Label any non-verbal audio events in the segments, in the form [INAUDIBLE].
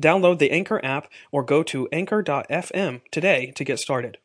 Download the Anchor app or go to anchor.fm today to get started.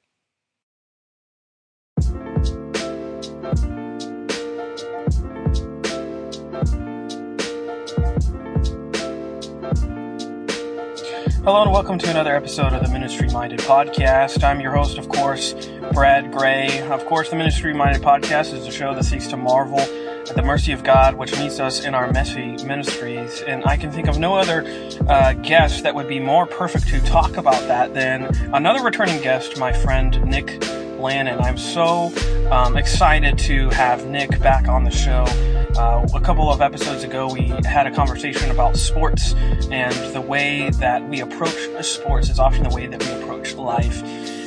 Hello and welcome to another episode of the Ministry Minded Podcast. I'm your host, of course, Brad Gray. Of course, the Ministry Minded Podcast is a show that seeks to marvel at the mercy of God, which meets us in our messy ministries. And I can think of no other uh, guest that would be more perfect to talk about that than another returning guest, my friend Nick Lannon. I'm so um, excited to have Nick back on the show. Uh, a couple of episodes ago, we had a conversation about sports, and the way that we approach sports is often the way that we approach life.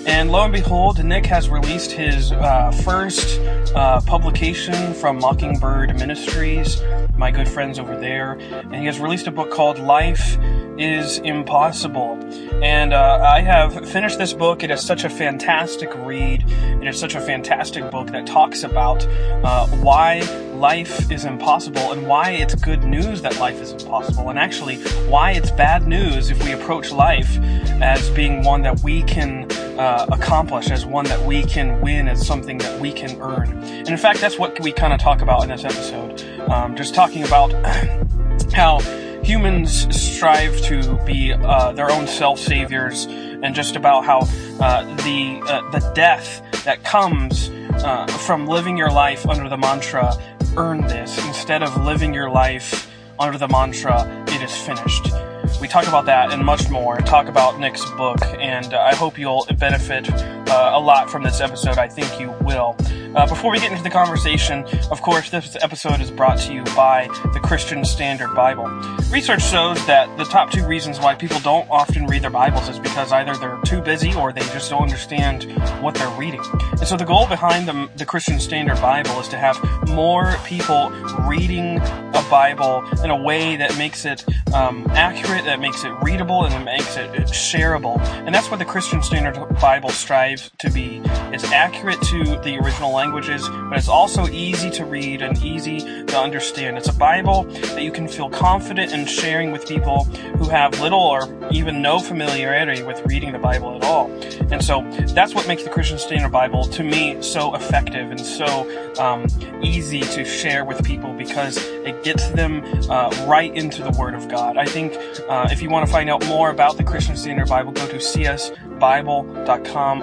And lo and behold, Nick has released his uh, first uh, publication from Mockingbird Ministries, my good friends over there. And he has released a book called Life is Impossible. And uh, I have finished this book. It is such a fantastic read. It is such a fantastic book that talks about uh, why life is impossible and why it's good news that life is impossible, and actually why it's bad news if we approach life as being one that we can uh, accomplish, as one that we can win, as something that we can earn. And in fact, that's what we kind of talk about in this episode. Um, just talking about [CLEARS THROAT] how humans strive to be uh, their own self saviors, and just about how uh, the uh, the death that comes uh, from living your life under the mantra "earn this" instead of living your life under the mantra "it is finished." We talk about that and much more, and talk about Nick's book, and uh, I hope you'll benefit uh, a lot from this episode. I think you will. Uh, before we get into the conversation, of course, this episode is brought to you by the Christian Standard Bible. Research shows that the top two reasons why people don't often read their Bibles is because either they're too busy or they just don't understand what they're reading. And so the goal behind the, the Christian Standard Bible is to have more people reading a Bible in a way that makes it um, accurate, that makes it readable, and that makes it shareable. And that's what the Christian Standard Bible strives to be. It's accurate to the original languages, but it's also easy to read and easy to understand. It's a Bible that you can feel confident in sharing with people who have little or even no familiarity with reading the Bible at all. And so that's what makes the Christian Standard Bible, to me, so effective and so um, easy to share with people because it gets them uh, right into the Word of God. I think uh, if you want to find out more about the Christian Standard Bible, go to csbible.com.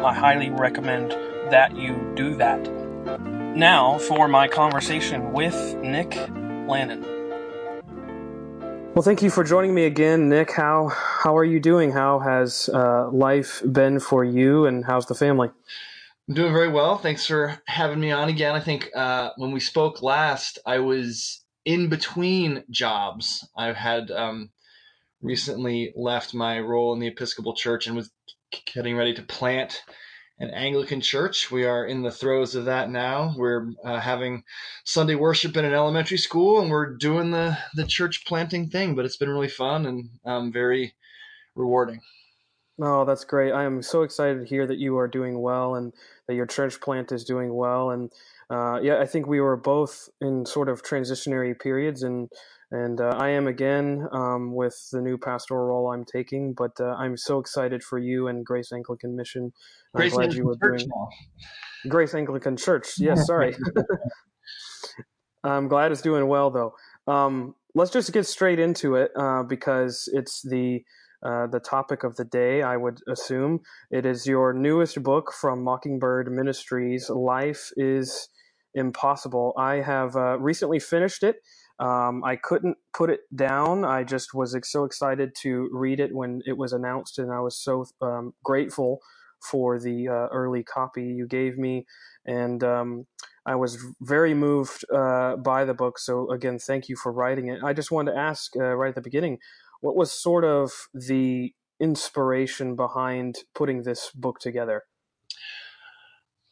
I highly recommend that you do that. Now for my conversation with Nick Lannon. Well, thank you for joining me again, Nick. How how are you doing? How has uh, life been for you, and how's the family? I'm doing very well. Thanks for having me on again. I think uh, when we spoke last, I was in between jobs. I had um, recently left my role in the Episcopal Church and was getting ready to plant an Anglican church. We are in the throes of that now. We're uh, having Sunday worship in an elementary school, and we're doing the the church planting thing. But it's been really fun and um, very rewarding. Oh, that's great! I am so excited to hear that you are doing well and that your church plant is doing well. And uh, yeah, I think we were both in sort of transitionary periods, and and uh, I am again um, with the new pastoral role I'm taking. But uh, I'm so excited for you and Grace Anglican Mission. I'm Grace glad Anglican you were doing now. Grace Anglican Church. [LAUGHS] Yes, sorry. [LAUGHS] I'm glad it's doing well though. Um, let's just get straight into it uh, because it's the uh, the topic of the day. I would assume it is your newest book from Mockingbird Ministries. Life is Impossible. I have uh, recently finished it. Um, I couldn't put it down. I just was so excited to read it when it was announced, and I was so um, grateful for the uh, early copy you gave me. And um, I was very moved uh, by the book. So, again, thank you for writing it. I just wanted to ask uh, right at the beginning what was sort of the inspiration behind putting this book together?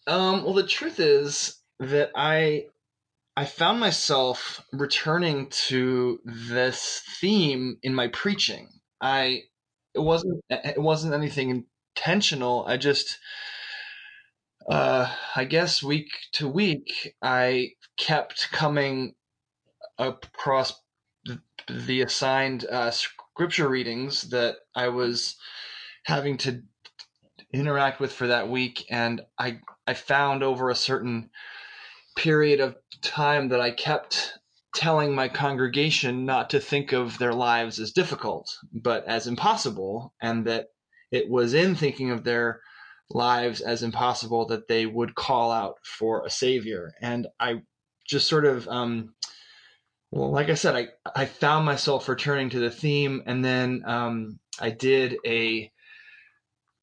Um, well, the truth is that I I found myself returning to this theme in my preaching. I it wasn't it wasn't anything intentional. I just uh, I guess week to week I kept coming across the, assigned uh, scripture readings that I was having to interact with for that week, and I I found over a certain period of time that I kept telling my congregation not to think of their lives as difficult, but as impossible, and that it was in thinking of their lives as impossible that they would call out for a savior. And I just sort of um, well, like I said, I, I found myself returning to the theme, and then um, I did a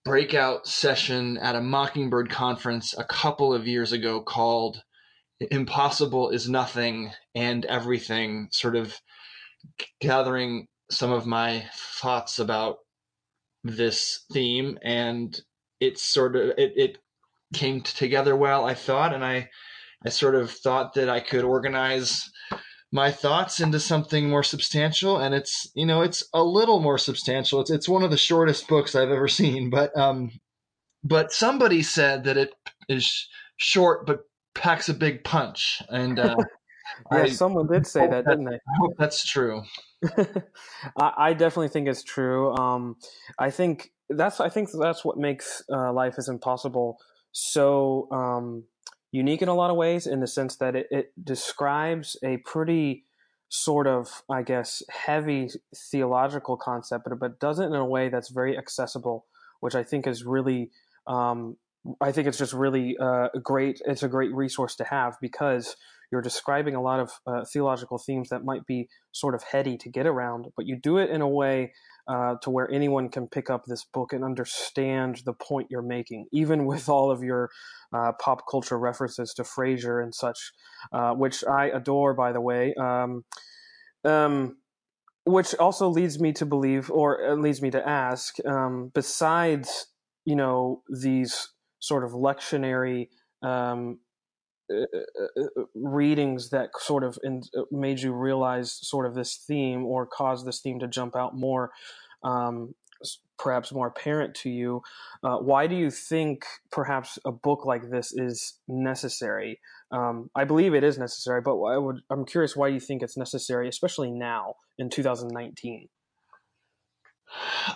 breakout session at a Mockingbird conference a couple of years ago called Impossible is Nothing and Everything, sort of gathering some of my thoughts about this theme. And it sort of it, it came together well, I thought, and I I sort of thought that I could organize my thoughts into something more substantial. And it's you know it's a little more substantial. It's it's one of the shortest books i've ever [LAUGHS] seen. But um but somebody said that it is short but packs a big punch and uh [LAUGHS] yeah I, someone did say that, that, didn't they? I hope that's true. [LAUGHS] I, I, definitely think it's true. Um i think that's i think that's what makes uh, life is impossible so um unique in a lot of ways in the sense that it, it describes a pretty sort of, I guess, heavy theological concept, but, but does it in a way that's very accessible, which I think is really, um, I think it's just really uh, great. It's a great resource to have because you're describing a lot of uh, theological themes that might be sort of heady to get around, but you do it in a way uh, to where anyone can pick up this book and understand the point you're making, even [LAUGHS] with all of your uh, pop culture references to Frasier and such, uh, which I adore, by the way. Um, um, which also leads me to believe, or uh, leads me to ask, um, besides you know these sort of lectionary um, uh, uh, readings that sort of in, made you realize sort of this theme or caused this theme to jump out more um, perhaps more apparent to you. Uh, why do you think perhaps a book like this is necessary? Um, I believe it is necessary, but I would, I'm curious why you think it's necessary, especially now in 2019.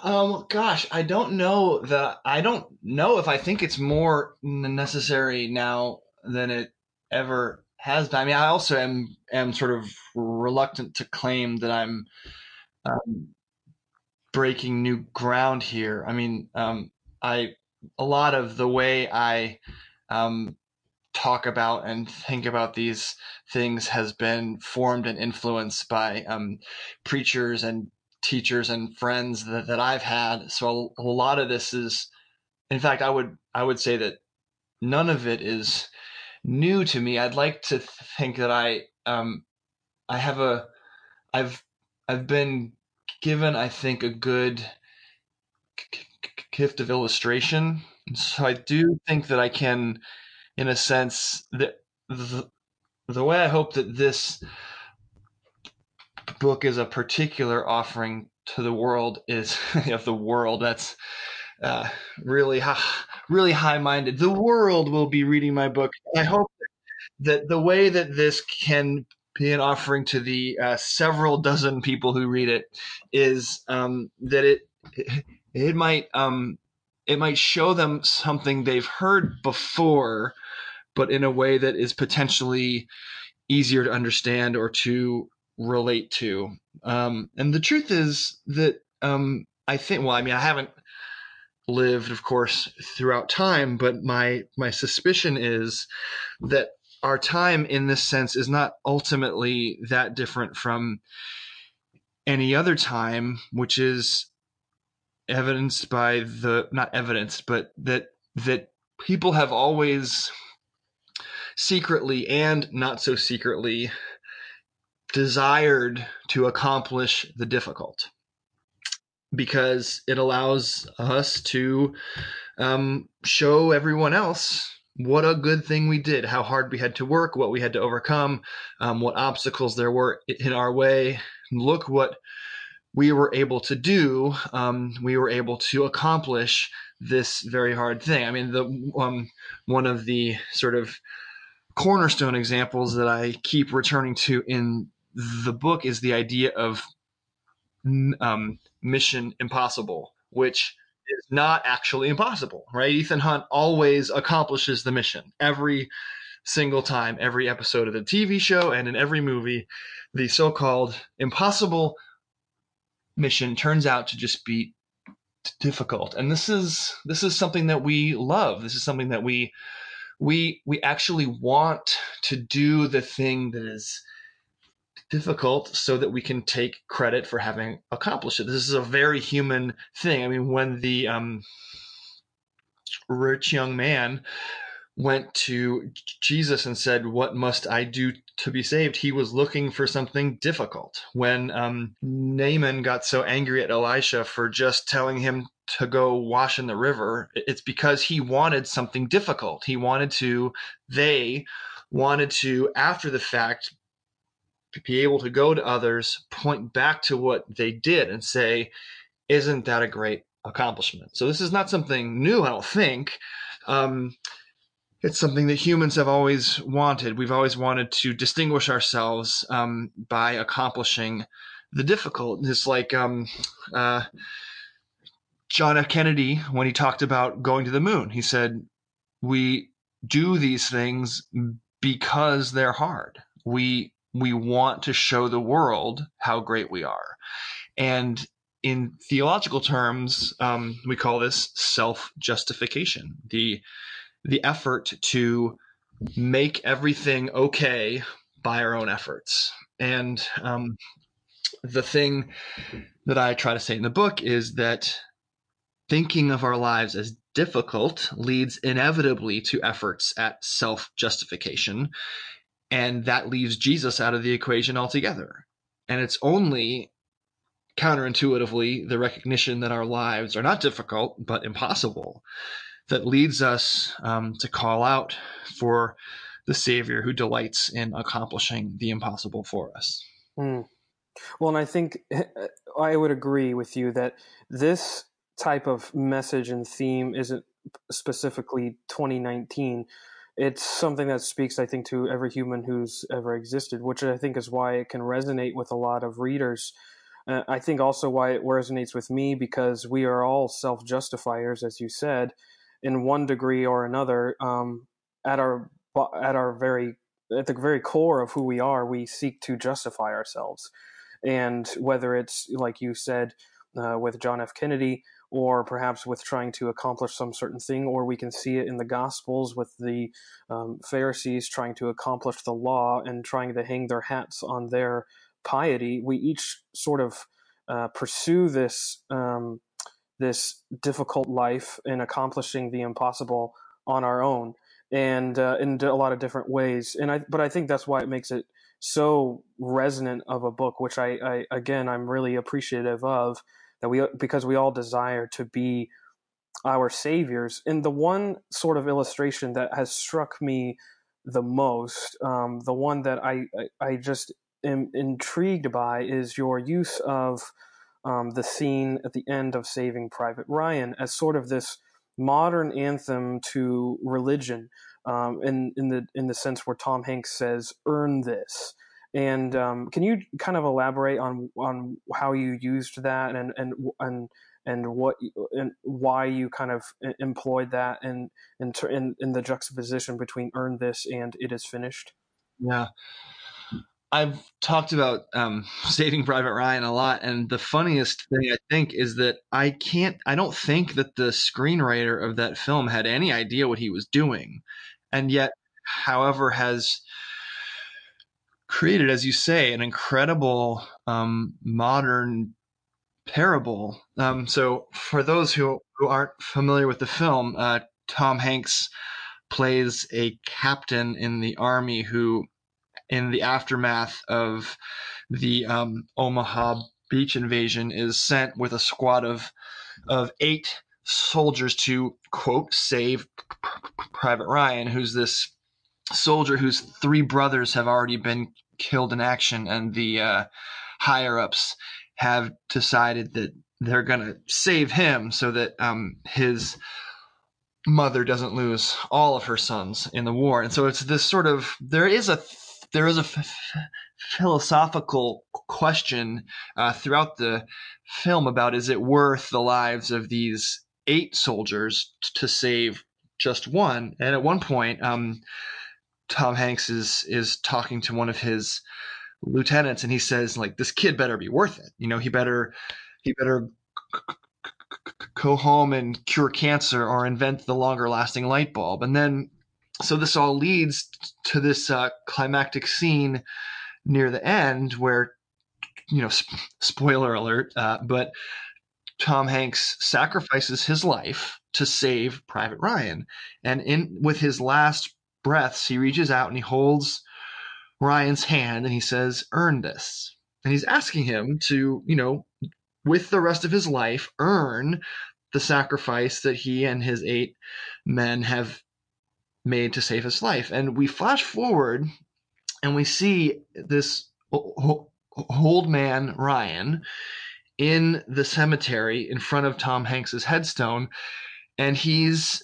Um, gosh, I don't know that I don't know if I think it's more necessary now than it ever has been. I mean, I also am am sort of reluctant to claim that I'm um, breaking new ground here. I mean, um, I a lot of the way I um, talk about and think about these things has been formed and influenced by um, preachers and teachers and friends that, that I've had. So a, a, lot of this is, in fact, I would I would say that none of it is new to me. I'd like to think that I um, I have a I've I've been given, I think, a good gift of illustration. So I do think that I can, in a sense, that the, the way I hope that this book is a particular offering to the world is [LAUGHS] of the world. That's uh, really really high minded. The world will be reading my book. I hope that the way that this can be an offering to the uh, several dozen people who read it is um, that it it might um, it might show them something they've heard before, but in a way that is potentially easier to understand or to relate to. Um, and the truth is that um, I think well, I mean, I haven't lived, of course, throughout time, but my my suspicion is that our time in this sense is not ultimately that different from any other time, which is evidenced by the not evidenced, but that that people have always secretly and not so secretly desired to accomplish the difficult because it allows us to um, show everyone else what a good thing we did, how hard we had to work, what we had to overcome, um, what obstacles there were in our way. Look what we were able to do. Um, we were able to accomplish this very hard thing. I mean, the um, one of the sort of cornerstone examples that I keep returning to in the book is the idea of um, Mission Impossible, which is not actually impossible, right? Ethan Hunt always accomplishes the mission every single time, every episode of the TV show and in every movie. The so called impossible mission turns out to just be difficult. And this is this is something that we love. This is something that we we we actually want to do the thing that is difficult so that we can take credit for having accomplished it. This is a very human thing. I mean, when the um, rich young man went to Jesus and said, What must I do to be saved? He was looking for something difficult. When um, Naaman got so angry at Elisha for just telling him to go wash in the river, it's because he wanted something difficult. He wanted to, they wanted to, after the fact, be able to go to others, point back to what they did, and say, Isn't that a great accomplishment? So, this is not something new, I don't think. Um, it's something that humans have always wanted. We've always wanted to distinguish ourselves um, by accomplishing the difficult. It's like um, uh, John F. Kennedy when he talked about going to the moon. He said, "We do these things because they're hard. We we want to show the world how great we are. And in theological terms, um, we call this self justification the, the effort to make everything okay by our own efforts. And um, the thing that I try to say in the book is that thinking of our lives as difficult leads inevitably to efforts at self justification and that leaves Jesus out of the equation altogether. And it's only counterintuitively the recognition that our lives are not difficult, but impossible, that leads us um, to call out for the Savior who delights in accomplishing the impossible for us. Mm. Well, and I think [LAUGHS] I would agree with you that this type of message and theme isn't specifically 2019 it's something that speaks, I think, to every human who's ever existed, which I think is why it can resonate with a lot of readers. Uh, I think also why it resonates with me because we are all self justifiers, as you said, in one degree or another. Um, at our at our very at the very core of who we are, we seek to justify ourselves, and whether it's like you said uh, with John F. Kennedy, or perhaps with trying to accomplish some certain thing, or we can see it in the Gospels with the um, Pharisees trying to accomplish the law and trying to hang their hats on their piety. We each sort of uh, pursue this um, this difficult life in accomplishing the impossible on our own, and uh, in a lot of different ways. And I, but I think that's why it makes it so resonant of a book, which I, I again I'm really appreciative of that we because we all desire to be our saviors. And the one sort of illustration that has struck me the most, um, the one that I, I, I just am intrigued by, is your use of um, the scene at the end of Saving Private Ryan as sort of this modern anthem to religion, um, in in the in the sense where Tom Hanks says, "Earn this." And um, can you kind of elaborate on on how you used that and and and and what and why you kind of employed that in in in, in the juxtaposition between "earn this" and "it is finished"? Yeah. I've talked about um, [LAUGHS] Saving Private Ryan a lot, and the funniest thing I think is that I can't, I don't think that the screenwriter of that film had any idea what he was doing, and yet however, has created, as you say, an incredible um, modern parable. Um, so, for those who, who aren't familiar with the film, uh, Tom Hanks plays a captain in the army who, in the aftermath of the um, Omaha beach invasion, is sent with a squad of of eight soldiers to quote save Private Ryan, who's this soldier whose three brothers have already been killed in action, and the uh, higher ups have decided that they're going to save him so that um, his mother doesn't lose all of her sons in the war. And so it's this sort of there is a there is a philosophical question uh, throughout the film about is it worth the lives of these eight soldiers t- to save just one? And at one point, um, Tom Hanks is is talking to one of his lieutenants, and he says like, "This kid better be worth it. You know, he better he better." Go home and cure cancer or invent the longer lasting light bulb. And then so this all leads to this uh, climactic scene near the end where you know sp- spoiler alert uh, but tom hanks sacrifices his life to save private ryan and in with his last breaths he reaches out and he holds ryan's hand and he says earn this and he's asking him to you know with the rest of his life earn the sacrifice that he and his eight men have made to save his life. And we flash forward and we see this old man, Ryan, in the cemetery in front of Tom Hanks's headstone. And he's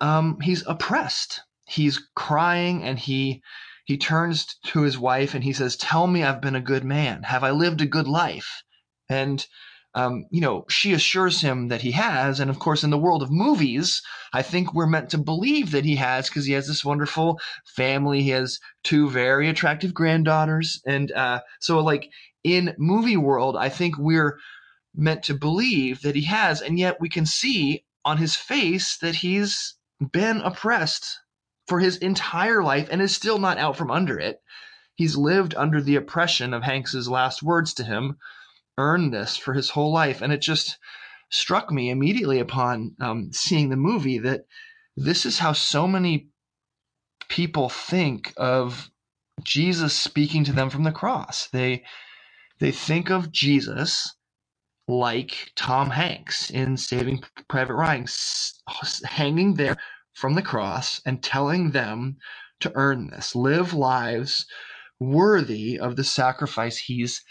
um, he's oppressed. He's crying and he he turns to his wife and he says, Tell me I've been a good man. Have I lived a good life? And um, you know, she assures him that he has. And of course, in the world of movies, I think we're meant to believe that he has because he has this wonderful family. He has two very attractive granddaughters. And uh, so, like, in movie world, I think we're meant to believe that he has. And yet we can see on his face that he's been oppressed for his entire life and is still not out from under it. He's lived under the oppression of Hanks's last words to him earned this for his whole life. And it just struck me immediately upon um, seeing the movie that this is how so many people think of Jesus speaking to them from the cross. They they think of Jesus like Tom Hanks in Saving Private Ryan, hanging there from the cross and telling them to earn this, live lives worthy of the sacrifice he's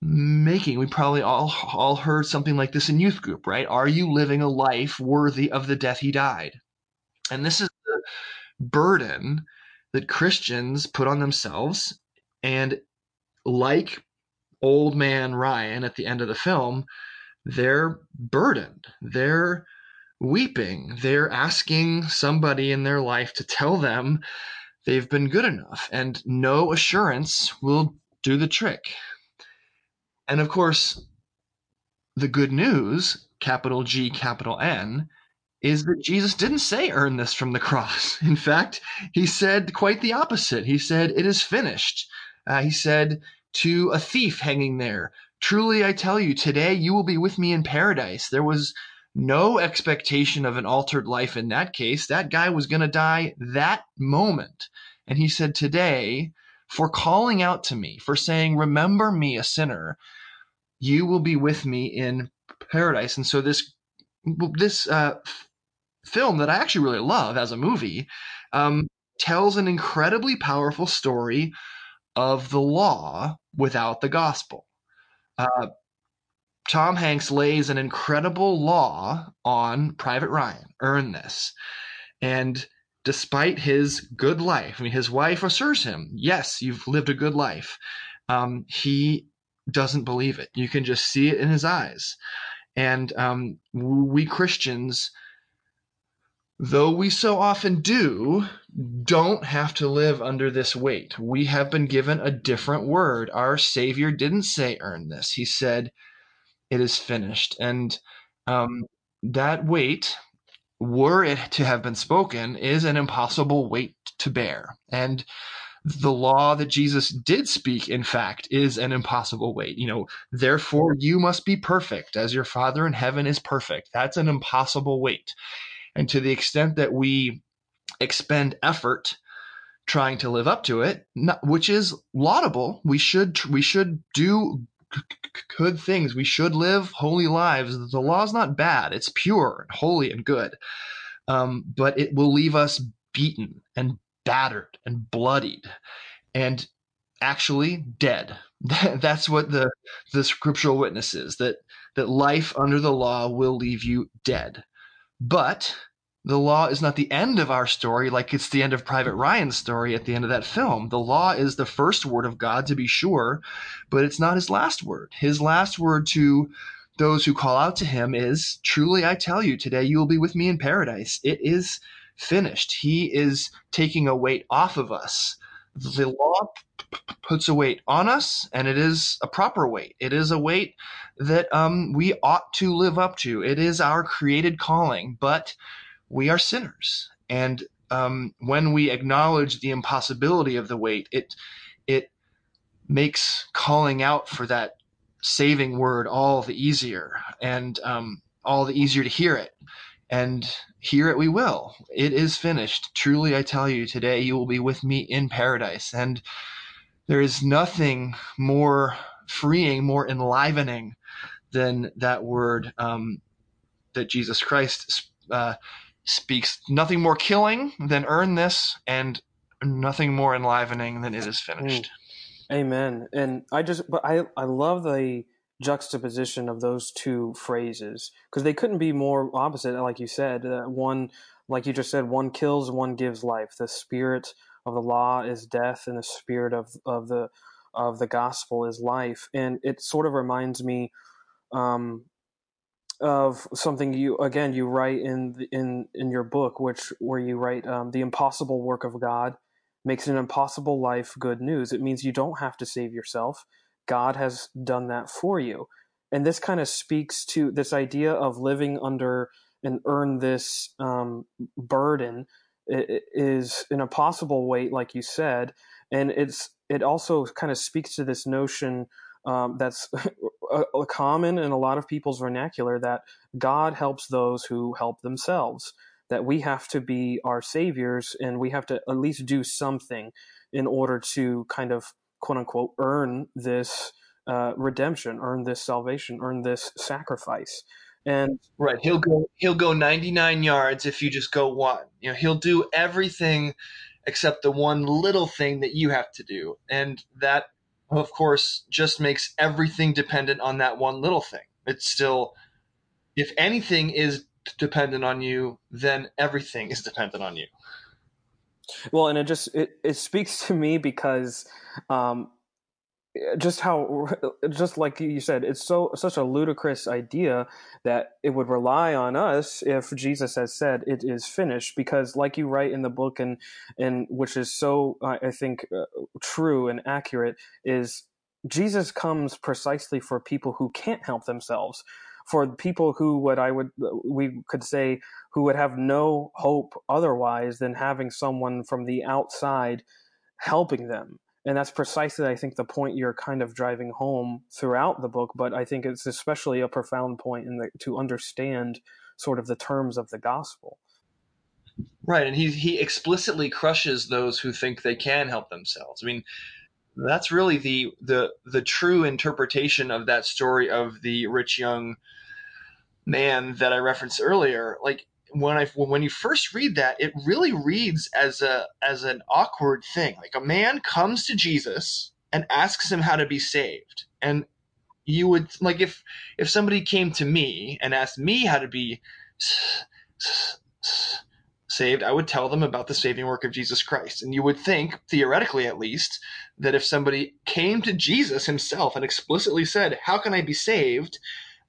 making. We probably all all heard something like this in youth group right? Are you living a life worthy of the death he died? And this is the burden that christians put on themselves. And like old man ryan at the end of the film they're burdened. They're weeping they're asking somebody in their life to tell them they've been good enough and no assurance will do the trick and of course, the good news, capital G, capital N, is that Jesus didn't say earn this from the cross. [LAUGHS] In fact, he said quite the opposite. He said, It is finished. Uh, he said to a thief hanging there, Truly I tell you, today you will be with me in paradise. There was no expectation of an altered life in that case. That guy was going to die that moment. And he said, Today, for calling out to me, for saying, Remember me, a sinner, you will be with me in paradise. And so this this uh, film that I actually really love as a movie um, tells an incredibly powerful story of the law without the gospel. Uh, Tom Hanks lays an incredible law on Private Ryan. Earn this, and despite his good life, I mean, his wife assures him, "Yes, you've lived a good life." Um, he doesn't believe it. You can just see it in his eyes. And um, we Christians, though we so often do, don't have to live under this weight. We have been given a different word. Our Savior didn't say, earn this. He said, it is finished. And um, that weight, were it to have been spoken, is an impossible weight to bear. And the law that Jesus did speak, in fact, is an impossible weight. You know, therefore you must be perfect as your Father in heaven is perfect. That's an impossible weight. And to the extent that we expend effort trying to live up to it, which is laudable, we should we should do good things. We should live holy lives. The law is not bad; it's pure, and holy, and good. Um, but it will leave us beaten and battered and bloodied and actually dead. [LAUGHS] That's what the the scriptural witness is that that life under the law will leave you dead. But the law is not the end of our story like it's the end of Private Ryan's story at the end of that film. The law is the first word of God to be sure, but it's not his last word. His last word to those who call out to him is truly I tell you today you will be with me in paradise. It is finished. He is taking a weight off of us. The law p- puts a weight on us, and it is a proper weight. It is a weight that um, we ought to live up to. It is our created calling, but we are sinners. And um, when we acknowledge the impossibility of the weight, it it makes calling out for that saving word all the easier and um, all the easier to hear it and hear it we will. It is finished. Truly, I tell you, today you will be with me in paradise. And there is nothing more freeing, more enlivening than that word um, that Jesus Christ uh, speaks. Nothing more killing than earn this, and nothing more enlivening than it is finished. Amen. And I just, but I, I love the juxtaposition of those two phrases because they couldn't be more opposite like you said uh, one like you just said one kills one gives life the spirit of the law is death and the spirit of, of the of the gospel is life and it sort of reminds me um, of something you again you write in in in your book which where you write um, the impossible work of god makes an impossible life good news. It means you don't have to save yourself. God has done that for you. And this kind of speaks to this idea of living under and earn this um, burden it is an impossible weight, like you said, and it's it also kind of speaks to this notion um, that's a, a common in a lot of people's vernacular that God helps those who help themselves. That we have to be our saviors, and we have to at least do something in order to kind of quote unquote earn this uh, redemption, earn this salvation, earn this sacrifice. And right, he'll go he'll go 99 yards if you just go one. You know, he'll do everything except the one little thing that you have to do. And that of course just makes everything dependent on that one little thing. It's still if anything is dependent on you, then everything is dependent on you. Well, and it just it, it speaks to me because um, just how [LAUGHS] just like you said it's so such a ludicrous idea that it would rely on us if jesus has said it is finished because like you write in the book and and which is so i think uh, true and accurate is jesus comes precisely for people who can't help themselves for people who what i would we could say who would have no hope otherwise than having someone from the outside helping them. And that's precisely, I think, the point you're kind of driving home throughout the book. But I think it's especially a profound point in the, to understand sort of the terms of the gospel. Right, and he he explicitly crushes those who think they can help themselves. I mean, that's really the the the true interpretation of that story of the rich young man that I referenced earlier. Like when I when you first read that, it really reads as a as an awkward thing. Like a man comes to Jesus and asks him how to be saved, and you would like if if somebody came to me and asked me how to be saved, I would tell them about the saving work of Jesus Christ. And you would think, theoretically at least, that if somebody came to Jesus himself and explicitly said, "How can I be saved?"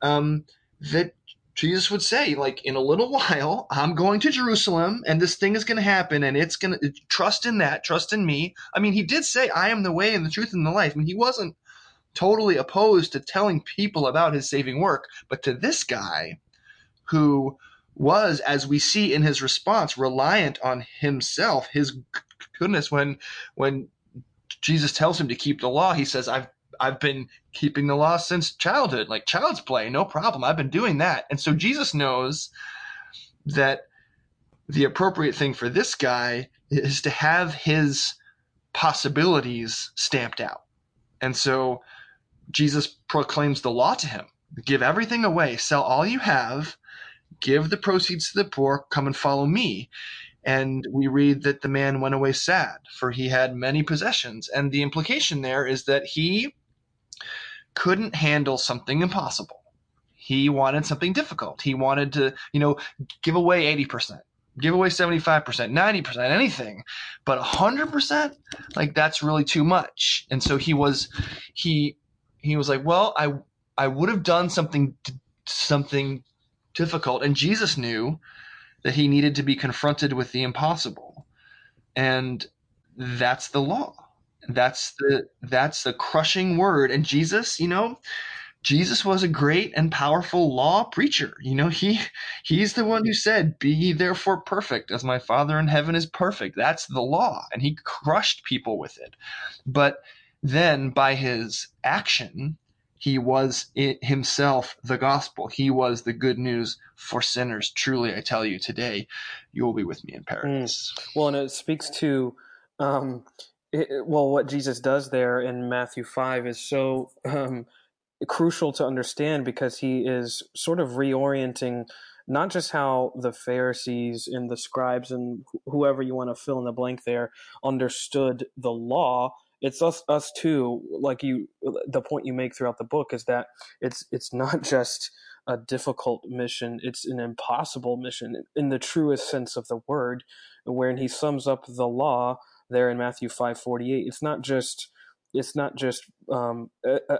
Um, that Jesus would say, like, in a little [LAUGHS] while, I'm going to Jerusalem and this thing is going to happen and it's going to trust in that, trust in me. I mean, he did say, I am the way and the truth and the life. I mean, he wasn't totally opposed to telling people about his saving work, but to this guy who was, as we see in his response, reliant on himself, his goodness, when when Jesus tells him to keep the law, he says, I've I've been keeping the law since childhood, like child's play, no problem. I've been doing that. And so Jesus knows that the appropriate thing for this guy is to have his possibilities stamped out. And so Jesus proclaims the law to him give everything away, sell all you have, give the proceeds to the poor, come and follow me. And we read that the man went away sad, for he had many possessions. And the implication there is that he couldn't handle something impossible. He wanted something difficult. He wanted to, you know, give away 80%, give away 75%, 90%, anything. But 100%, like that's really too much. And so he was he he was like, "Well, I I would have done something something difficult." And Jesus knew that he needed to be confronted with the impossible. And that's the law. That's the that's the crushing word. And Jesus, you know, Jesus was a great and powerful law preacher. You know, he he's the one who said, "Be ye therefore perfect, as my Father in heaven is perfect." That's the law, and he crushed people with it. But then, by his action, he was himself the gospel. He was the good news for sinners. Truly, I tell you, today you will be with me in paradise. Mm. Well, and it speaks to, um, it, well, what Jesus does there in Matthew 5 is so um, crucial to understand because he is sort of reorienting not just how the Pharisees and the scribes and whoever you want to fill in the blank there understood the law it's us us too. Like you the point you make throughout the book is that it's it's not [LAUGHS] just a difficult mission it's an impossible mission in the truest sense of the word wherein he sums up the law there in matthew 548 it's not just it's not just um,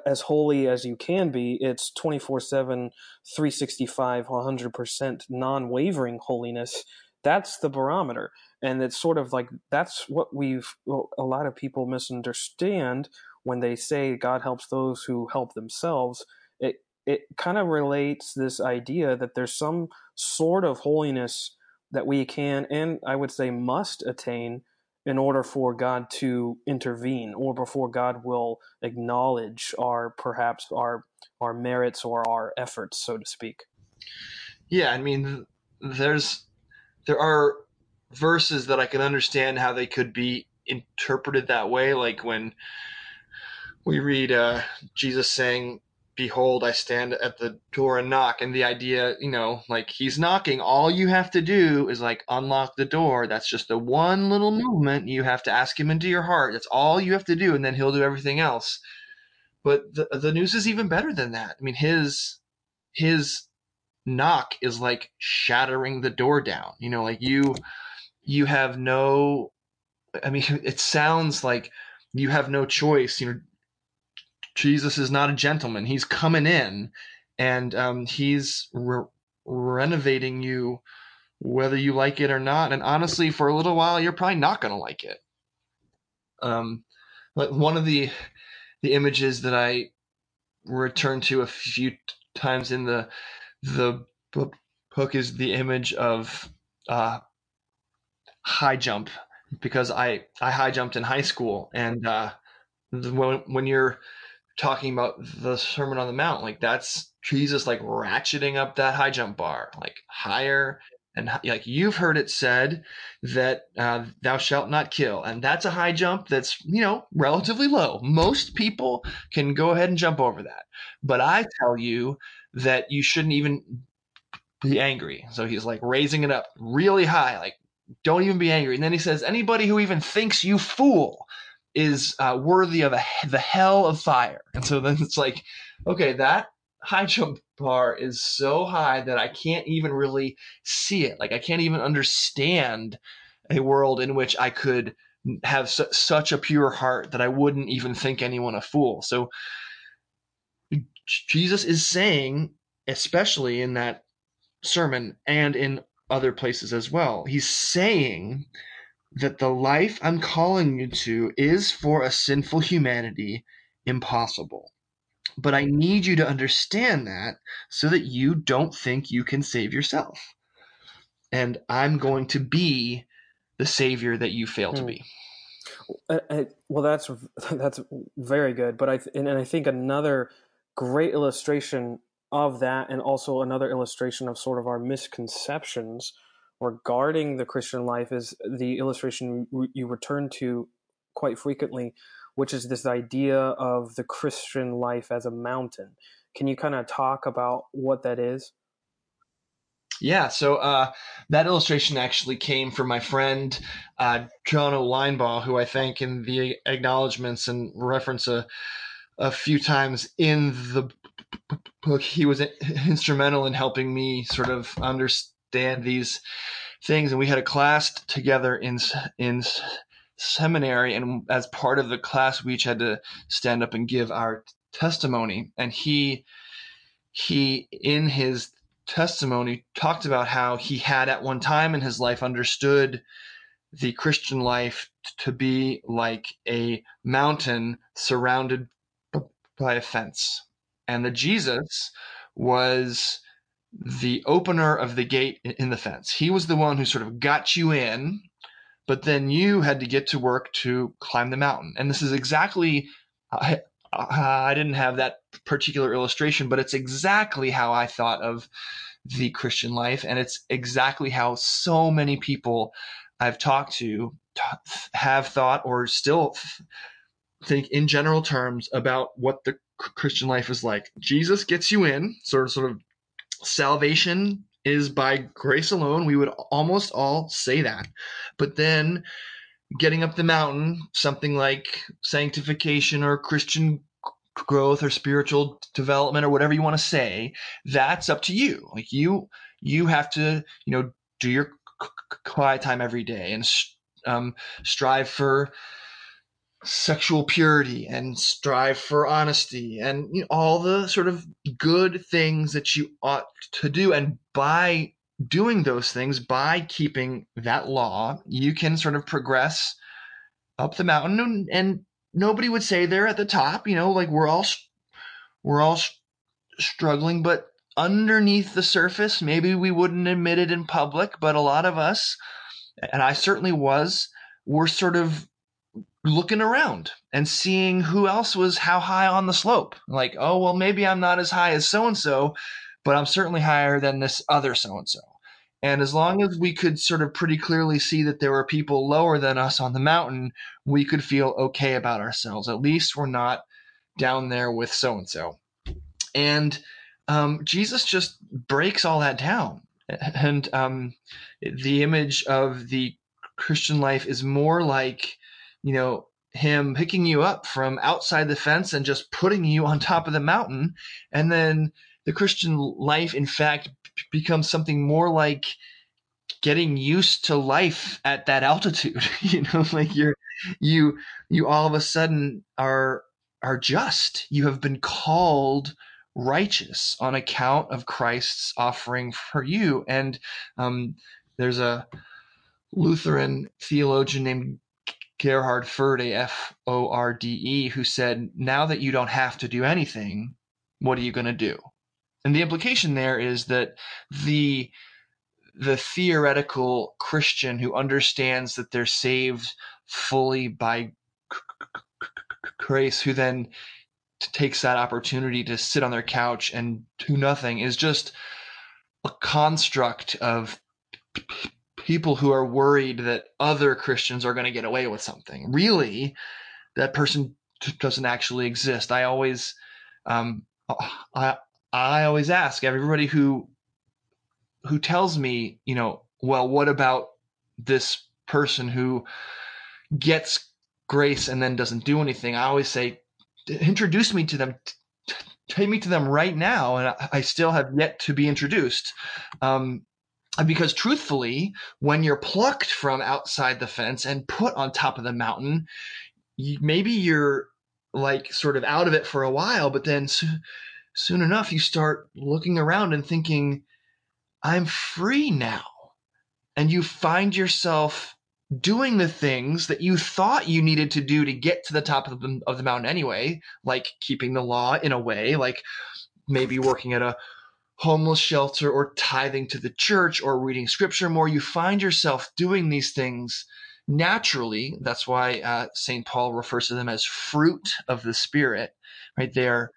as holy as you can be. It's 24-7 365 100% non-wavering holiness. That's the barometer. And it's sort of like that's what we've a lot of people misunderstand when they say god helps those who help themselves. It it kind of relates this idea that there's some sort of holiness that we can and i would say must attain in order for god to intervene or before god will acknowledge our perhaps our our merits or our efforts so to speak yeah i mean there's there are verses that I can understand how they could be interpreted that way. Like when we read uh, Jesus saying, Behold, I stand at the door and knock. And the idea, you know, like he's knocking. All you have to do is like unlock the door. That's just the one little movement. You have to ask him into your heart. That's all you have to do. And then he'll do everything else. But the, the news is even better than that. I mean, his, his knock is like shattering the door down. You know, like you, you have no i mean [LAUGHS] it sounds like you have no choice you know jesus is not a gentleman. He's coming in and um, he's re- renovating you whether you like it or not. And honestly for a little while you're probably not going to like it. Um, but one of the the images that i returned to a few times in the the book is the image of uh, high jump because I I high jumped in high school, and uh, when when you're talking about the Sermon on the Mount, like that's Jesus like ratcheting up that high jump bar, like higher and like you've heard it said that uh, thou shalt not kill, and that's a high jump that's you know relatively low. Most people can go ahead and jump over that, but I tell you that you shouldn't even be angry. So he's like raising it up really high, like don't even be angry. And then he says, anybody who even thinks you fool is uh, worthy of a, the hell of fire. And so then it's like, okay, that high jump bar is so high that I can't even really see it. Like I can't even understand a world in which I could have su- such a pure heart that I wouldn't even think anyone a fool. So Jesus is saying, especially in that sermon and in other places as well. He's saying that the life I'm calling you to is for a sinful humanity impossible. But I need you to understand that so that you don't think you can save yourself. And I'm going to be the savior that you fail to hmm. be. Uh, uh, well, that's [LAUGHS] that's very good. But I and, and I think another great illustration of that, and also another illustration of sort of our misconceptions regarding the Christian life, is the illustration you return to quite frequently, which is this idea of the Christian life as a mountain. Can you kind of talk about what that is? Yeah, so uh, that illustration actually came from my friend uh, Jono Linebaugh, who I thank in the acknowledgments and reference a, a few times in the book. He was instrumental in helping me sort of understand these things, and we had a class together in in seminary, and as part of the class, we each had to stand up and give our testimony, and he he in his testimony talked about how he had at one time in his life understood the Christian life to be like a mountain surrounded by a fence. And that Jesus was the opener of the gate in the fence. He was the one who sort of got you in, but then you had to get to work to climb the mountain. And this is exactly, I, I didn't have that particular illustration, but it's exactly how I thought of the Christian life. And it's exactly how so many people I've talked to have thought or still think in general terms about what the Christian life is like. Jesus gets you in, sort of, sort of salvation is by grace alone. We would almost all say that. But then getting up the mountain, something like sanctification or Christian growth or spiritual development or whatever you want to say, that's up to you. Like you, you have to, you know, do your quiet time every day and um, strive for sexual purity and strive for honesty and you know, all the sort of good things that you ought to do. And by doing those things, by keeping that law, you can sort of progress up the mountain and, and nobody would say they're at the top. You know, like we're all we're all struggling, but underneath the surface, maybe we wouldn't admit it in public, but a lot of us, and I certainly was, were sort of looking around and seeing who else was how high on the slope. Like, oh, well, maybe I'm not as high as so and so, but I'm certainly higher than this other so and so. And as long as we could sort of pretty clearly see that there were people lower than us on the mountain, we could feel okay about ourselves. At least we're not down there with so and so. And um, Jesus just breaks all that down. And um, the image of the Christian life is more like, you know, him picking you up from outside the fence and just putting you on top of the mountain. And then the Christian life, in fact, becomes something more like getting used to life at that altitude [LAUGHS] you know [LAUGHS] like you're you you all of a sudden are are just you have been called righteous on account of christ's offering for you and um, there's a lutheran theologian named gerhard forde f-o-r-d-e who said now that you don't have to do anything what are you going to do? And the implication there is that the the theoretical Christian who understands that they're saved fully by grace, who then takes that opportunity to sit on their couch and do nothing, is just a construct of people who are worried that other Christians are going to get away with something. Really, that person doesn't actually exist. I always, um, I I always ask everybody who who tells me, you know, well, what about this person who gets grace and then doesn't do anything? I always say, introduce me to them. Take me to them right now, and I still have yet to be introduced. Um, Uh, because truthfully, when you're plucked from outside the fence and put on top of the mountain, you, maybe you're like sort of out of it for a while, but then soon enough you start looking around and thinking, I'm free now. And you find yourself doing the things that you thought you needed to do to get to the top of the, of the mountain anyway, like keeping the law in a way, like maybe working at a homeless shelter or tithing to the church or reading scripture more. You find yourself doing these things naturally. That's why uh, St. Paul refers to them as fruit of the Spirit, right? They're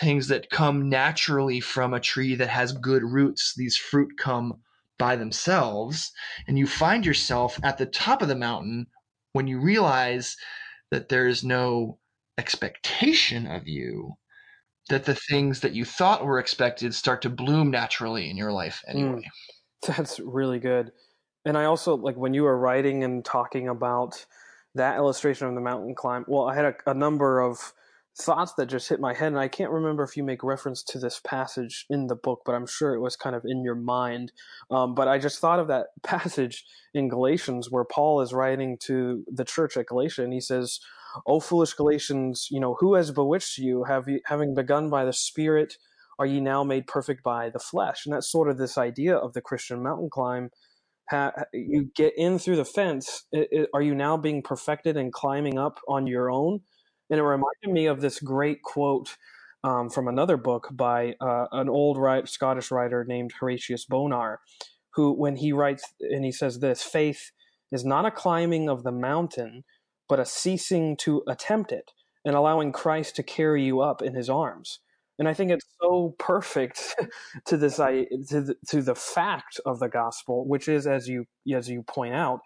things that come naturally from a tree that has good roots. These fruit come by themselves. And you find yourself at the top of the mountain when you realize that there is no expectation of you, that the things that you thought were expected start to bloom naturally in your life anyway. Mm, that's really good. And I also like when you were writing and talking about that illustration of the mountain climb. Well, I had a, a number of thoughts that just hit my head, and I can't remember if you make reference to this passage in the book, but I'm sure it was kind of in your mind. Um, but I just thought of that [LAUGHS] passage in Galatians where Paul is writing to the church at Galatia, and he says, "O foolish Galatians, you know who has bewitched you? Have you, having begun by the Spirit, are ye now made perfect by the flesh?" And that's sort of this idea of the Christian mountain climb you get in through the fence. Are you now being perfected and climbing up on your own? And it reminded me of this great quote um, from another book by uh, an old Scottish writer named Horatius Bonar, who, when he writes, and he says this faith is not a climbing of the mountain, but a ceasing to attempt it and allowing Christ to carry you up in his arms and I think it's so perfect [LAUGHS] to this to the, to the fact of the gospel, which is as you as you point out,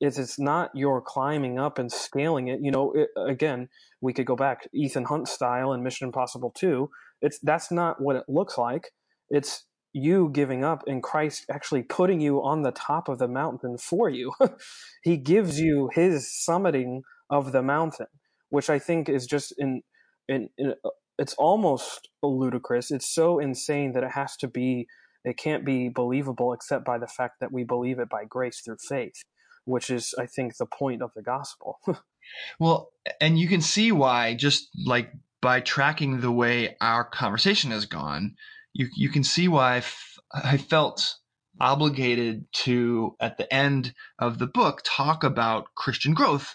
is it's not your climbing up and scaling it. You know, it, again, we could go back Ethan Hunt style and Mission Impossible Two. It's that's not what it looks like. It's you giving up and Christ actually putting you on the top of the mountain for you. [LAUGHS] he gives you his summiting of the mountain, which I think is just in in, in uh, it's almost ludicrous. It's so insane that it has to be it can't be believable except by the fact that we believe it by grace through faith, which is I think the point of the gospel. [LAUGHS] well, and you can see why just like by tracking the way our conversation has gone, you you can see why I, f- I felt obligated to at the end of the book talk about Christian growth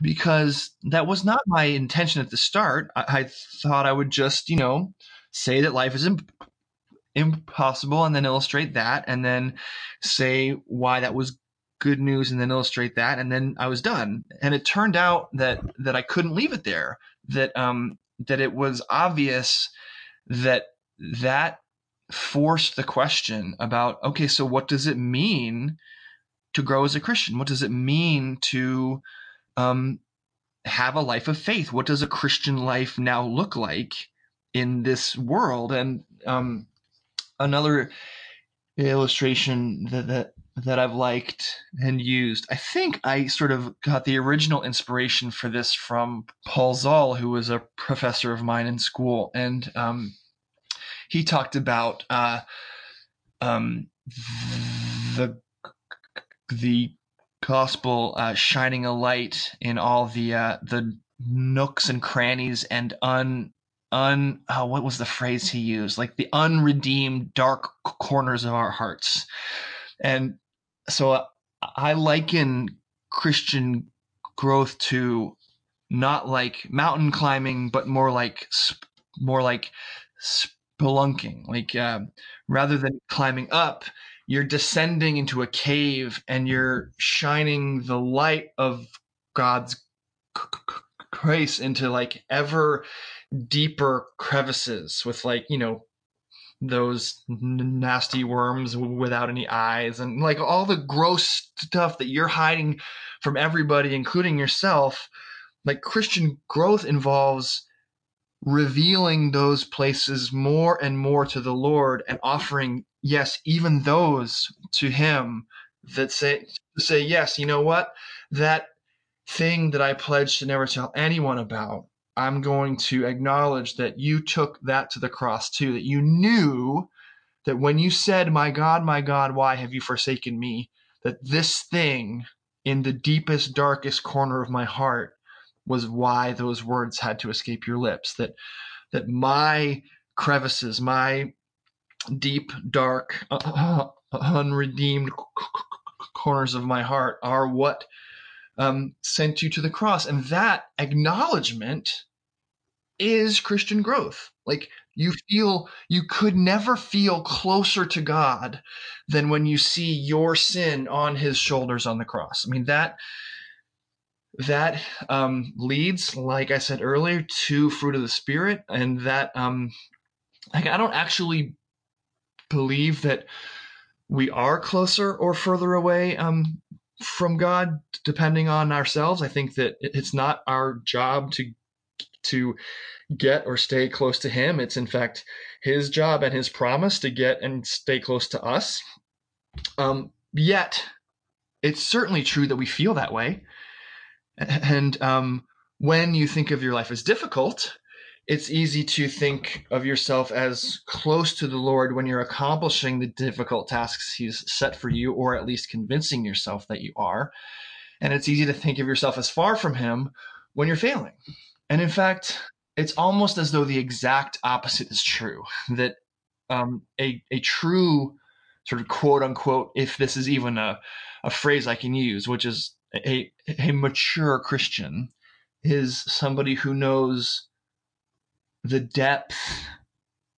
because that was not my intention at the start. I, I thought I would just, you know, say that life is imp- impossible and then illustrate that and then say why that was good news and then illustrate that and then I was done. And it turned out that that I couldn't leave it there. That um that it was obvious that that forced the question about okay, so what does it mean to grow as a Christian? What does it mean to um, have a life of faith. What does a Christian life now look like in this world? And um, another illustration that, that that I've liked and used. I think I sort of got the original inspiration for this from Paul Zahl, who was a professor of mine in school, and um, he talked about uh, um, the the gospel uh, shining a light in all the uh, the nooks and crannies and un un oh, what was the phrase he used? Like the unredeemed dark corners of our hearts. And so uh, i liken christian growth to not like mountain climbing but more like more like spelunking like uh, rather than climbing up you're descending into a cave and you're shining the light of God's grace into like ever deeper crevices with like, you know, those nasty worms without any eyes and like all the gross stuff that you're hiding from everybody, including yourself. Like Christian growth involves revealing those places more and more to the Lord and offering yes, even those to him that say say yes, you know what? That thing that I pledged to never tell anyone about, I'm going to acknowledge that you took that to the cross too, that you knew that when you said, My God, my God, why have you forsaken me? That this thing in the deepest, darkest corner of my heart was why those words had to escape your lips. That that my crevices, my deep, dark, uh, unredeemed corners of my heart are what um, sent you to the cross. And that acknowledgement is Christian growth. Like you feel, you could never feel closer to God than when you see your sin on his shoulders on the cross. I mean, that, that um, leads, like I said earlier, to fruit of the spirit. And that, um, like, I don't actually believe that we are closer or further away um, from God, depending on ourselves. I think that it's not our job to to get or stay close to Him. It's in fact His job and His promise to get and stay close to us. Um, yet, it's certainly true that we feel that way. [LAUGHS] And um, when you think of your life as difficult, it's easy to think of yourself as close to the Lord when you're accomplishing the difficult tasks He's set for you, or at least convincing yourself that you are. And it's easy to think of yourself as far from Him when you're failing. And in fact, it's almost as though the exact opposite is true that um, a, a true sort of quote unquote, if this is even a, a phrase I can use, which is a, a mature Christian, is somebody who knows the depth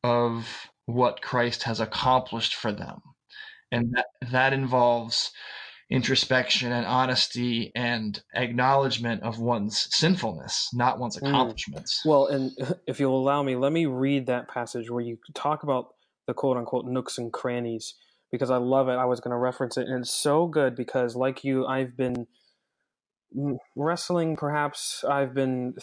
of what Christ has accomplished for them. And that, that involves introspection and honesty and acknowledgement of one's sinfulness, not one's hmm. accomplishments. Mm. Well, and [LAUGHS] if you'll allow me, let me read that passage where you talk about the quote unquote nooks and crannies because I love it. I was going to reference it, and it's so good because, like you, I've been wrestling perhaps i've been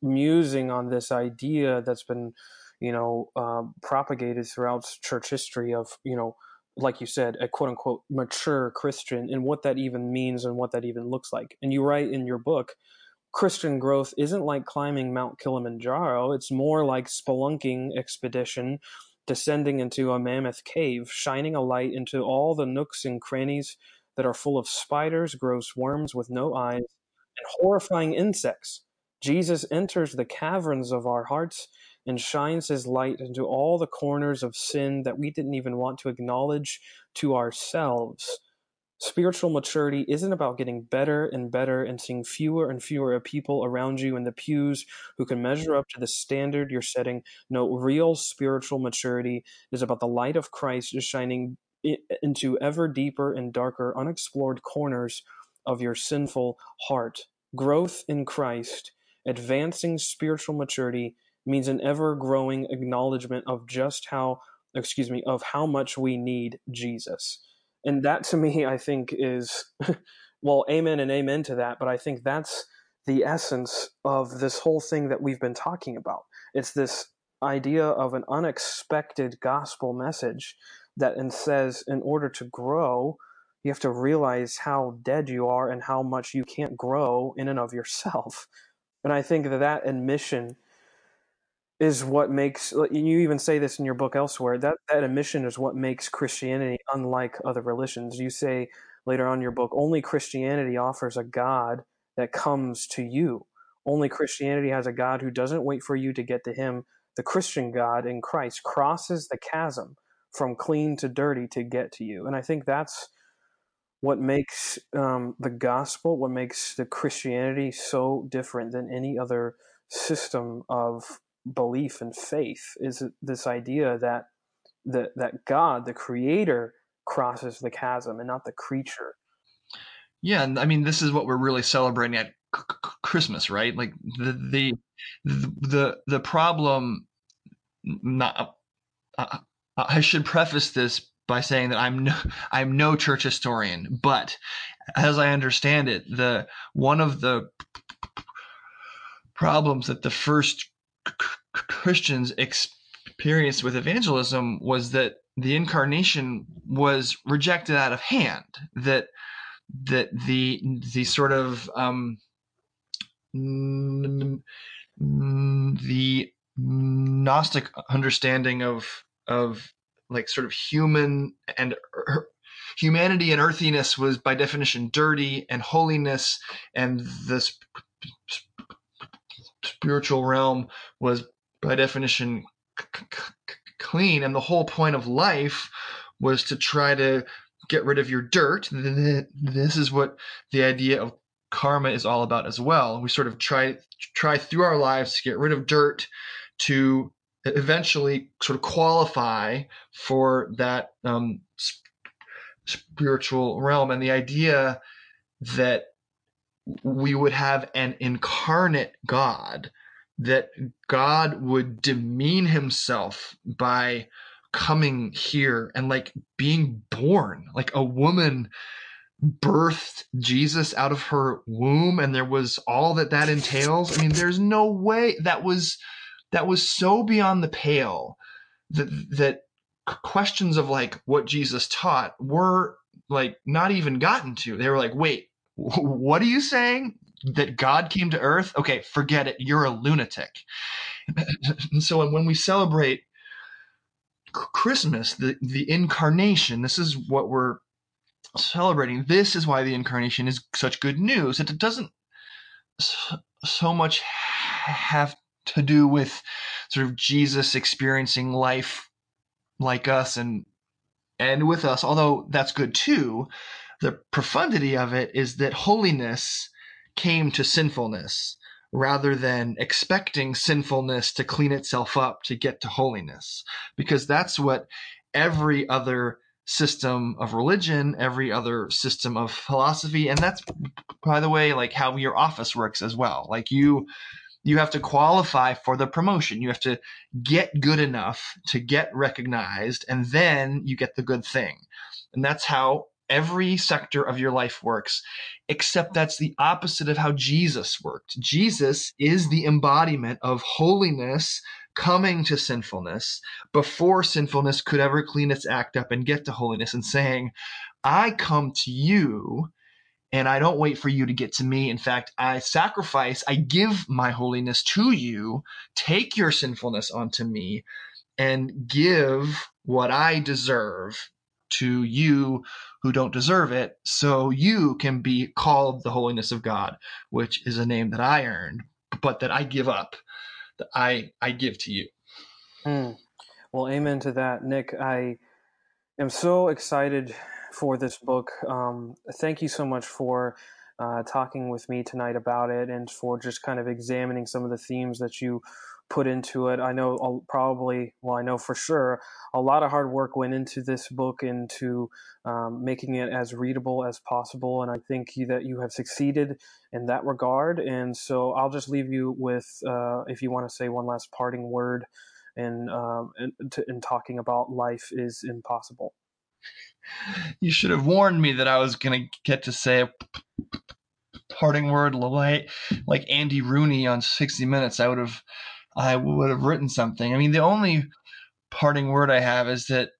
musing on this idea that's been you know uh, propagated throughout church history of you know like you said a quote unquote mature christian and what that even means and what that even looks like. And you write in your book christian growth isn't like climbing mount kilimanjaro. It's more like spelunking expedition descending into a mammoth cave shining a light into all the nooks and crannies that are full of spiders, gross worms with no eyes, and horrifying insects. Jesus enters the caverns of our hearts and shines his light into all the corners of sin that we didn't even want to acknowledge to ourselves. Spiritual maturity isn't about getting better and better and seeing fewer and fewer people around you in the pews who can measure up to the standard you're setting. No, real spiritual maturity is about the light of Christ shining into ever deeper and darker unexplored corners of your sinful heart. Growth in Christ, advancing spiritual maturity means an ever growing acknowledgement of just how, excuse me, of how much we need Jesus. And that to me, I think is, [LAUGHS] well, amen and amen to that, but I think that's the essence of this whole thing that we've been talking about. It's this idea of an unexpected gospel message that and says in order to grow you have to realize how dead you are and how much you can't grow in and of yourself. And i think that that admission is what makes you even say this in your book elsewhere that that admission is what makes christianity unlike other religions. You say later on in your book only christianity offers a god that comes to you. Only christianity has a god who doesn't wait for you to get to him. The christian god in christ crosses the chasm from clean to dirty to get to you. And I think that's what makes um, the gospel, what makes the Christianity so different than any other system of belief and faith is this idea that that that God, the Creator, crosses the chasm and not the creature. Yeah, and I mean this is what we're really celebrating at c- c- Christmas, right? Like the the the the problem not uh, I should preface this by saying that I'm no I'm no church historian, but as I understand it, the one of the problems that the first Christians experienced with evangelism was that the incarnation was rejected out of hand. That that the the sort of um, the Gnostic understanding of of like sort of human and er, humanity and earthiness was by definition dirty and holiness and the spiritual realm was by definition clean and the whole point of life was to try to get rid of your dirt this is what the idea of karma is all about as well. We sort of try try through our lives to get rid of dirt to eventually sort of qualify for that um, spiritual realm. And the idea that we would have an incarnate God, that God would demean himself by coming here and like being born, like a woman birthed Jesus out of her womb and there was all that that entails. I mean, there's no way that was that was so beyond the pale that that questions of like what Jesus taught were like not even gotten to. They were like, "Wait, what are you saying? That God came to earth? Okay, forget it. You're a lunatic." [LAUGHS] and so when we celebrate Christmas, the the incarnation, this is what we're celebrating. This is why the incarnation is such good news. It doesn't so much have to do with sort of Jesus experiencing life like us and and with us, although that's good too. The profundity of it is that holiness came to sinfulness rather than expecting sinfulness to clean itself up to get to holiness, because that's what every other system of religion, every other system of philosophy, and that's, by the way, like how your office works as well. Like you, you have to qualify for the promotion. You have to get good enough to get recognized, and then you get the good thing. And that's how every sector of your life works, except that's the opposite of how Jesus worked. Jesus is the embodiment of holiness coming to sinfulness before sinfulness could ever clean its act up and get to holiness and saying, I come to you and I don't wait for you to get to me. In fact, I sacrifice, I give my holiness to you, take your sinfulness onto me, and give what I deserve to you who don't deserve it, so you can be called the holiness of God, which is a name that I earned, but that I give up, that I, I give to you. Mm. Well, amen to that, Nick. I am so excited for this book. Um, thank you so much for uh, talking with me tonight about it and for just kind of examining some of the themes that you put into it. I know I'll probably, well, I know for sure, a lot of hard work went into this book, into um, making it as readable as possible. And I think that you have succeeded in that regard. And so I'll just leave you with, uh, if you want to say one last parting word in, um, in talking about life is impossible you should have warned me that I was going to get to say a parting word like like Andy Rooney on 60 Minutes. I would have I would have written something. I mean, the only parting word I have is that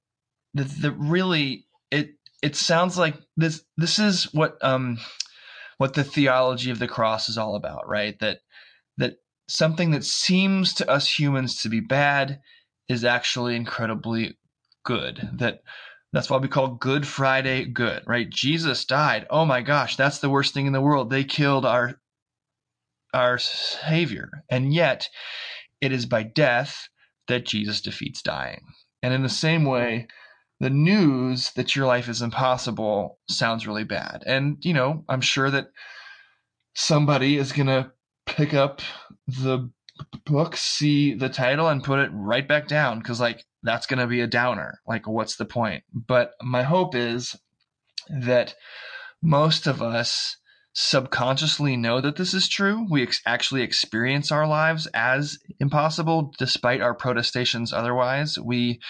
that, that really it it sounds like this this is what um what the theology of the cross is all about, right? That that something that seems to us humans to be bad is actually incredibly good. That that's why we call Good Friday good, right? Jesus died. Oh my gosh, that's the worst thing in the world. They killed our our savior. And yet it is by death that Jesus defeats dying. And in the same way, the news that your life is impossible sounds really bad. And, you know, I'm sure that somebody is going to pick up the book, see the title, and put it right back down because, like, that's going to be a downer. Like, what's the point? But my hope is that most of us subconsciously know that this is true. We ex- actually experience our lives as impossible despite our protestations otherwise. We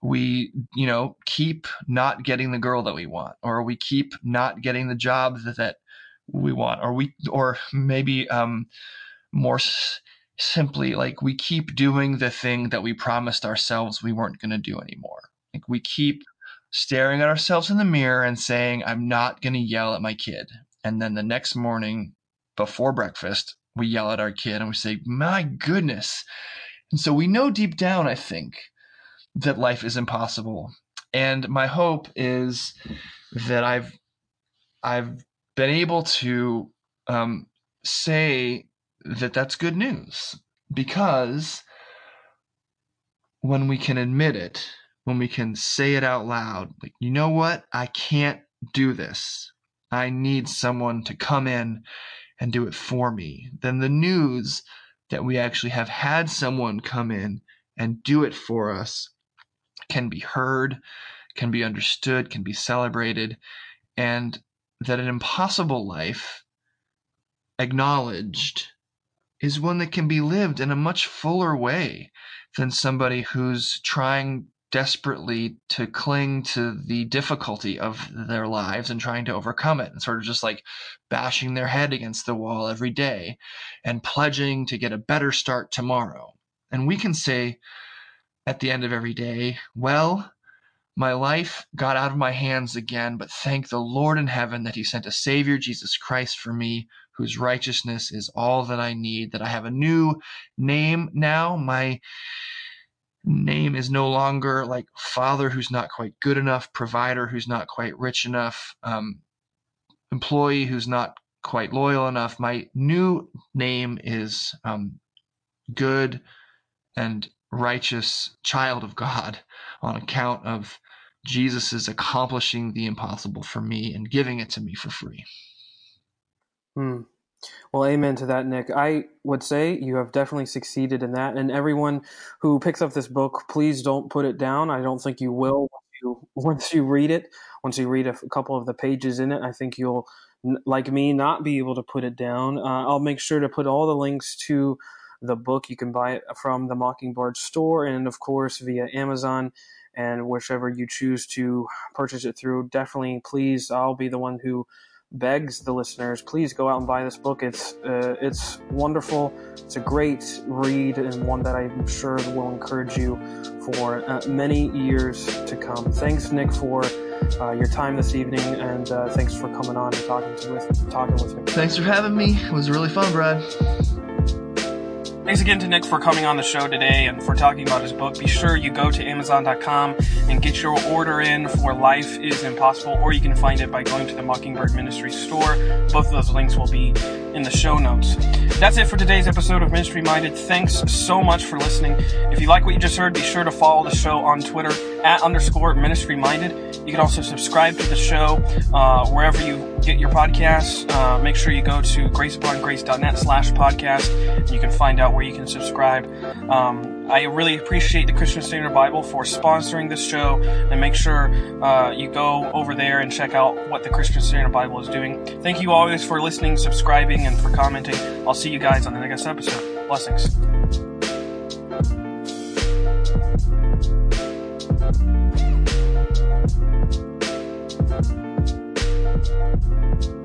we you know keep not getting the girl that we want or we keep not getting the job that, that we want or we or maybe um more simply like we keep doing the thing that we promised ourselves we weren't going to do anymore. Like we keep staring at ourselves in the mirror and saying, I'm not going to yell at my kid. And then the next morning before breakfast, we yell at our kid and we say, My goodness. And so we know deep down, I think, that life is impossible. And my hope is that I've I've been able to um, say that that's good news. Because when we can admit it, when we can say it out loud, like, you know what, I can't do this. I need someone to come in and do it for me, then the news that we actually have had someone come in and do it for us can be heard, can be understood, can be celebrated, and that an impossible life acknowledged is one that can be lived in a much fuller way than somebody who's trying desperately to cling to the difficulty of their lives and trying to overcome it and sort of just like bashing their head against the wall every day and pledging to get a better start tomorrow. And we can say at the end of every day, well, my life got out of my hands again, but thank the Lord in heaven that He sent a Savior, Jesus Christ, for me, whose righteousness is all that I need, that I have a new name now. My name is no longer like father who's not quite good enough, provider who's not quite rich enough, um, employee who's not quite loyal enough. My new name is um, good and righteous child of God [LAUGHS] on account of Jesus' is accomplishing the impossible for me and giving it to me for free. Hmm. Well, amen to that, Nick. I would say you have definitely succeeded in that. And everyone who picks up this book, please don't put it down. I don't think you will once you, [LAUGHS] once you read it. Once you read a, couple of the pages in it, I think you'll, like me, not be able to put it down. Uh, I'll make sure to put all the links to the book. You can buy it from the Mockingbird store and, of course, via Amazon and whichever you choose to purchase it through. Definitely, please, I'll be the one who begs the listeners, please go out and buy this book. It's uh, it's wonderful. It's a great read and one that I'm sure will encourage you for uh, many years to come. Thanks, Nick, for uh, your time this evening, and uh, thanks for coming on and talking to with talking with me. Thanks for having me. It was really fun, Brad. Thanks again to Nick for coming on the show today and for talking about his book. Be sure you go to Amazon.com and get your order in for Life is Impossible, or you can find it by going to the Mockingbird Ministry store. Both of those links will be in the show notes. That's it for today's episode of Ministry Minded. Thanks so much for listening. If you like what you just heard, be sure to follow the show on Twitter at underscore Ministry Minded. You can also subscribe to the show uh, wherever you get your podcasts. Uh, make sure you go to graceupon.grace.net slash podcast and you can find out where you can subscribe. Um, I really appreciate the Christian Standard Bible for sponsoring this show and make sure uh, you go over there and check out what the Christian Standard Bible is doing. Thank you always for listening, subscribing, and for commenting. I'll see you guys on the next episode. Blessings. Thank you.